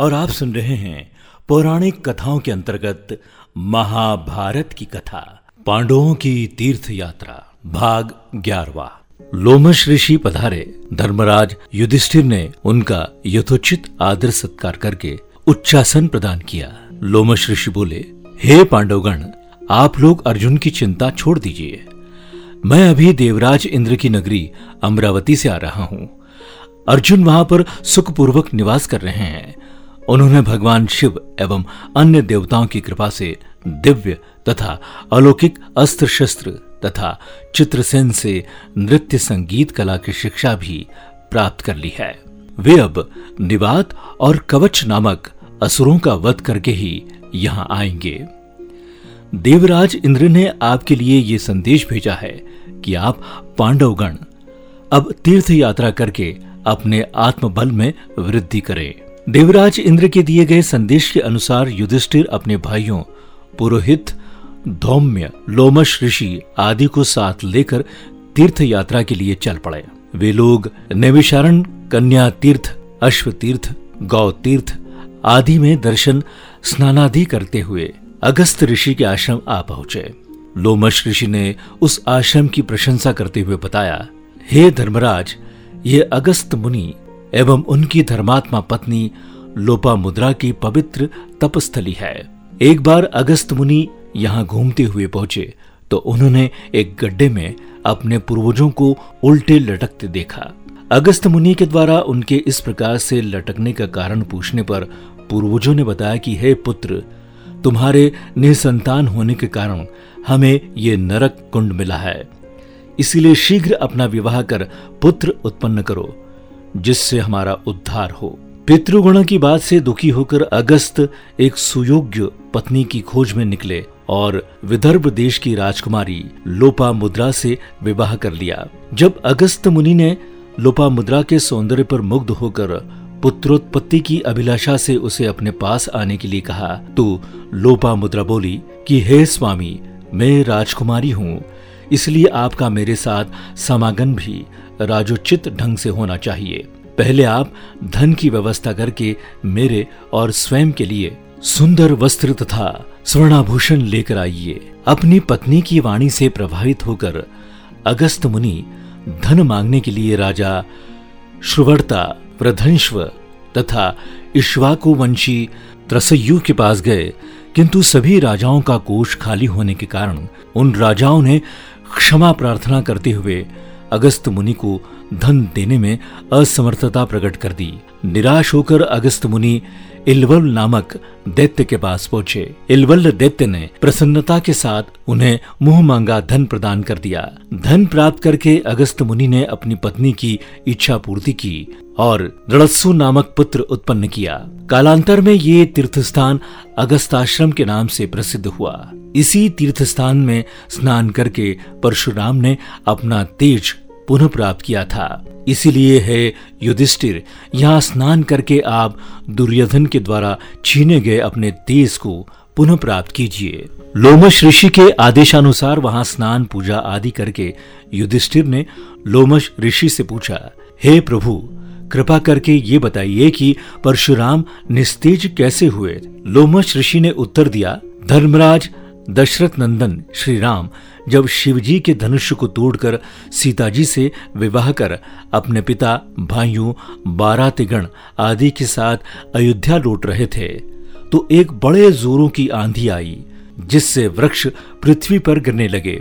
और आप सुन रहे हैं पौराणिक कथाओं के अंतर्गत महाभारत की कथा, पांडवों की तीर्थ यात्रा भाग ग्यारहवा। लोमश ऋषि पधारे, धर्मराज युधिष्ठिर ने उनका यथोचित आदर सत्कार करके उच्चासन प्रदान किया। लोमश ऋषि बोले, हे पांडवगण, आप लोग अर्जुन की चिंता छोड़ दीजिए। मैं अभी देवराज इंद्र की नगरी अमरावती से आ रहा हूँ। अर्जुन वहाँ पर सुखपूर्वक निवास कर रहे हैं। उन्होंने भगवान शिव एवं अन्य देवताओं की कृपा से दिव्य तथा अलौकिक अस्त्र शस्त्र तथा चित्रसेन से नृत्य संगीत कला की शिक्षा भी प्राप्त कर ली है। वे अब निवात और कवच नामक असुरों का वध करके ही यहाँ आएँगे। देवराज इंद्र ने आपके लिए ये संदेश भेजा है कि आप पांडवगण अब तीर्थ यात्रा करके अपने आत्मबल में वृद्धि करें। देवराज इंद्र के दिए गए संदेश के अनुसार युधिष्ठिर अपने भाइयों, पुरोहित, धौम्य, लोमश ऋषि आदि को साथ लेकर तीर्थ यात्रा के लिए चल पड़े। वे लोग नैविशारण कन्या तीर्थ, अश्व तीर्थ, गौ तीर्थ आदि में दर्शन, स्नानादि करते हुए अगस्त ऋषि के आश्रम आ पहुँचे। लोमश ऋषि ने उस आश्रम की प्रशंसा करते हुए बताया, हे धर्मराज, ये अगस्त मुनि एवं उनकी धर्मात्मा पत्नी लोपा मुद्रा की पवित्र तपस्थली है। एक बार अगस्त मुनि यहाँ घूमते हुए पहुँचे तो उन्होंने एक गड्ढे में अपने पूर्वजों को उल्टे लटकते देखा। अगस्त मुनि के द्वारा उनके इस प्रकार से लटकने का कारण पूछने पर पूर्वजों ने बताया कि, हे पुत्र, तुम्हारे निसंतान होने के कारण हमें ये नरक कुंड मिला है। इसीलिए शीघ्र अपना विवाह कर पुत्र उत्पन्न करो। जिससे हमारा उद्धार हो। पितृगुणों की बात से दुखी होकर अगस्त एक सुयोग्य पत्नी की खोज में निकले और विदर्भ देश की राजकुमारी लोपा मुद्रा से विवाह कर लिया। जब अगस्त मुनि ने लोपा मुद्रा के सौंदर्य पर मुग्ध होकर पुत्रोत्पत्ति की अभिलाषा से उसे अपने पास आने के लिए कहा तो लोपा मुद्रा बोली कि, हे स्वामी, मैं राजकुमारी हूँ, इसलिए आपका मेरे साथ समागम भी राजोचित ढंग से होना चाहिए। पहले आप धन की व्यवस्था करके मेरे और स्वयं के लिए सुंदर वस्त्र तथा स्वर्णाभूषण लेकर आइए। अपनी पत्नी की वाणी से प्रभावित होकर अगस्त मुनि धन मांगने के लिए राजा श्रुवर्ता प्रधंश्व तथा इश्वाकु वंशी त्रसयु के पास गए, किंतु सभी राजाओं का कोष खाली होने के कारण उन राजाओं ने क्षमा प्रार्थना करते हुए अगस्त मुनि को धन देने में असमर्थता प्रकट कर दी। निराश होकर अगस्त मुनि इलवल नामक दैत्य के पास पहुँचे। इलवल दैत्य ने प्रसन्नता के साथ उन्हें मुँह मांगा धन प्रदान कर दिया। धन प्राप्त करके अगस्त मुनि ने अपनी पत्नी की इच्छा पूर्ति की और दृढ़सु नामक पुत्र उत्पन्न किया। कालांतर में ये तीर्थस्थान अगस्ताश्रम के नाम से प्रसिद्ध हुआ। इसी तीर्थ स्थान में स्नान करके परशुराम ने अपना तेज पुनः प्राप्त किया था। इसीलिए है युधिष्ठिर, यहाँ स्नान करके आप दुर्योधन के द्वारा छीने गए अपने तेज को पुनः प्राप्त कीजिए। लोमश ऋषि के आदेशानुसार वहाँ स्नान, पूजा आदि करके युधिष्ठिर ने लोमश ऋषि से पूछा, हे प्रभु, कृपा करके ये बताइए कि परशुराम निस्तेज कैसे हुए? लोमश ऋषि ने उत्तर दिया, धर्मराज दशरथ नंदन श्री राम जब शिवजी के धनुष को तोड़कर सीताजी से विवाह कर अपने पिता, भाइयों, बारातिगण आदि के साथ अयोध्या लौट रहे थे तो एक बड़े जोरों की आंधी आई, जिससे वृक्ष पृथ्वी पर गिरने लगे।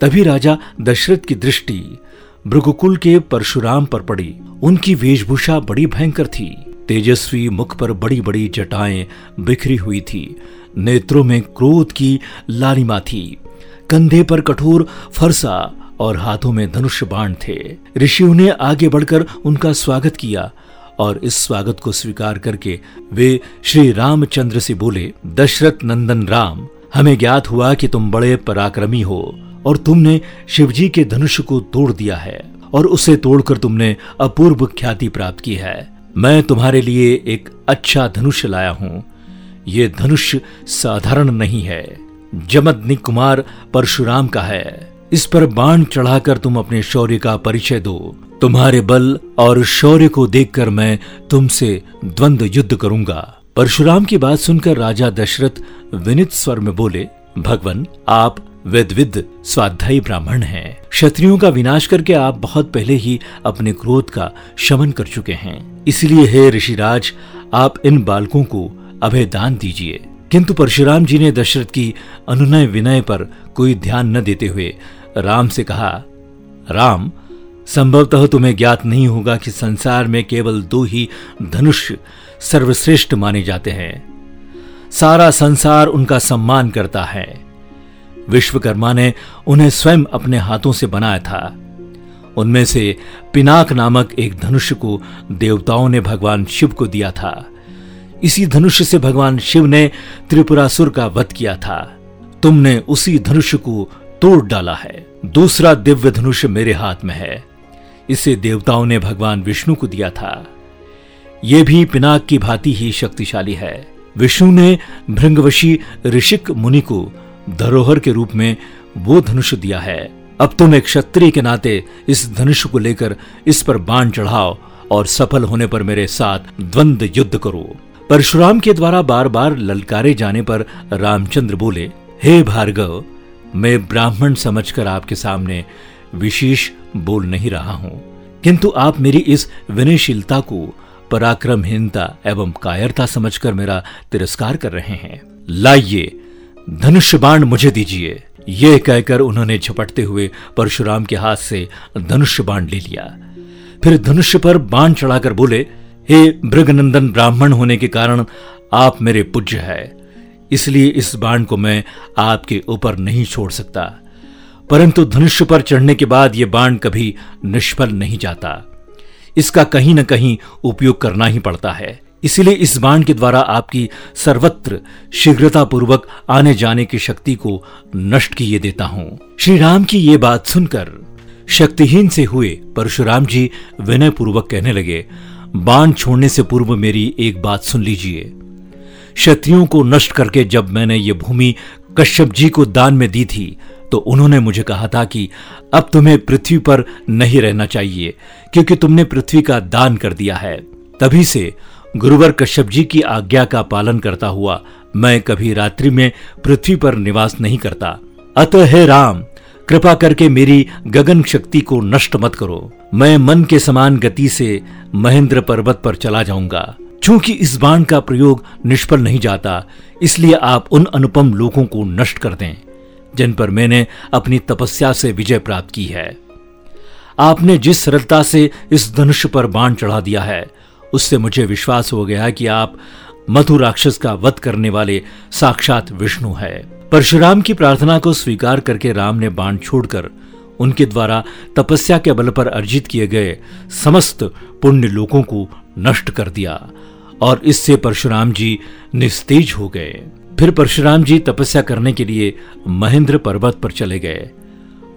तभी राजा दशरथ की दृष्टि भृगुकुल के परशुराम पर पड़ी। उनकी वेशभूषा बड़ी भयंकर थी। तेजस्वी मुख पर बड़ी बड़ी जटाएँ बिखरी हुई थी। नेत्रों में क्रोध की लालिमा थी। कंधे पर कठोर फरसा और हाथों में धनुष बाण थे। ऋषियों ने आगे बढ़कर उनका स्वागत किया और इस स्वागत को स्वीकार करके वे श्री रामचंद्र से बोले, दशरथ नंदन राम, हमें ज्ञात हुआ कि तुम बड़े पराक्रमी हो और तुमने शिवजी के धनुष को तोड़ दिया है और उसे तोड़कर तुमने अपूर्व ख्याति प्राप्त की है। मैं तुम्हारे लिए एक अच्छा धनुष लाया हूँ। ये धनुष साधारण नहीं है। जमदनी कुमार परशुराम का है। इस पर बाण चढ़ाकर तुम अपने शौर्य का परिचय दो। तुम्हारे बल और शौर्य को देखकर मैं तुमसे द्वंद्व युद्ध करूँगा। परशुराम की बात सुनकर राजा दशरथ विनित स्वर में बोले, भगवान, आप वेदविद स्वाध्यायी ब्राह्मण हैं। क्षत्रियों का विनाश करके आप बहुत पहले ही अपने क्रोध का शमन कर चुके हैं। इसलिए हे ऋषिराज, आप इन बालकों को अभय दान दीजिए। किंतु परशुराम जी ने दशरथ की अनुनय विनय पर कोई ध्यान न देते हुए राम से कहा, राम, संभवतः तुम्हें ज्ञात नहीं होगा कि संसार में केवल दो ही धनुष सर्वश्रेष्ठ माने जाते हैं। सारा संसार उनका सम्मान करता है। विश्वकर्मा ने उन्हें स्वयं अपने हाथों से बनाया था। उनमें से पिनाक नामक एक धनुष को देवताओं ने भगवान शिव को दिया था। इसी धनुष से भगवान शिव ने त्रिपुरासुर का वध किया था। तुमने उसी धनुष को तोड़ डाला है। दूसरा दिव्य धनुष मेरे हाथ में है। इसे देवताओं ने भगवान विष्णु को दिया था। यह भी पिनाक की भांति ही शक्तिशाली है। विष्णु ने भृंगवशी ऋषिक मुनि को धरोहर के रूप में वो धनुष दिया है। अब तुम एक क्षत्रिय के नाते इस धनुष को लेकर इस पर बाण चढ़ाओ और सफल होने पर मेरे साथ द्वंद्व युद्ध करो। परशुराम के द्वारा बार बार ललकारे जाने पर रामचंद्र बोले, हे भार्गव, मैं ब्राह्मण समझकर आपके सामने विशेष बोल नहीं रहा हूँ। किंतु आप मेरी इस विनयशीलता को, पराक्रमहीनता एवं कायरता समझकर मेरा तिरस्कार कर रहे हैं। लाइए धनुष बाण मुझे दीजिए। यह कहकर उन्होंने झपटते हुए परशुराम के हाथ से धनुष बाण ले लिया। फिर धनुष पर बाण चढ़ाकर बोले हे भृगनंदन ब्राह्मण होने के कारण आप मेरे पूज्य है। इसलिए इस बाण को मैं आपके ऊपर नहीं छोड़ सकता। परंतु धनुष पर चढ़ने के बाद यह बाण कभी निष्फल नहीं जाता। इसका कहीं न कहीं उपयोग करना ही पड़ता है। इसलिए इस बाण के द्वारा आपकी सर्वत्र शीघ्रता पूर्वक आने जाने की शक्ति को नष्ट किए देता हूँ। श्री राम की ये बात सुनकर शक्तिहीन से हुए परशुराम जी विनय पूर्वक कहने लगे बाण छोड़ने से पूर्व मेरी एक बात सुन लीजिए। क्षत्रियों को नष्ट करके जब मैंने ये भूमि कश्यप जी को दान में दी थी तो उन्होंने मुझे कहा था कि अब तुम्हें पृथ्वी पर नहीं रहना चाहिए, क्योंकि तुमने पृथ्वी का दान कर दिया है। तभी से गुरुवर कश्यप जी की आज्ञा का पालन करता हुआ मैं कभी रात्रि में पृथ्वी पर निवास नहीं करता। अतः हे राम कृपा करके मेरी गगन शक्ति को नष्ट मत करो। मैं मन के समान गति से महेंद्र पर्वत पर चला जाऊँगा। चूँकि इस बाण का प्रयोग निष्फल नहीं जाता, इसलिए आप उन अनुपम लोगों को नष्ट कर दें, जिन पर मैंने अपनी तपस्या से विजय प्राप्त की है। आपने जिस सरलता से इस धनुष पर बाण चढ़ा दिया है, उससे मुझे विश्वास हो गया कि आप मधु राक्षस का वध करने वाले साक्षात विष्णु है। परशुराम की प्रार्थना को स्वीकार करके राम ने बाण छोड़कर उनके द्वारा तपस्या के बल पर अर्जित किए गए समस्त पुण्य लोगों को नष्ट कर दिया और इससे परशुराम जी निस्तेज हो गए। फिर परशुराम जी तपस्या करने के लिए महेंद्र पर्वत पर चले गए।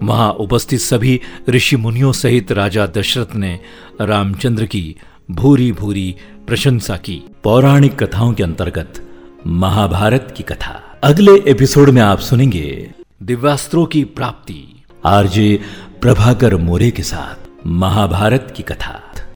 वहाँ उपस्थित सभी ऋषि मुनियों सहित राजा दशरथ ने रामचंद्र की भूरी भूरी प्रशंसा की। पौराणिक कथाओं के अंतर्गत महाभारत की कथा। अगले एपिसोड में आप सुनेंगे दिव्यास्त्रों की प्राप्ति। आरजे प्रभाकर मोरे के साथ महाभारत की कथा।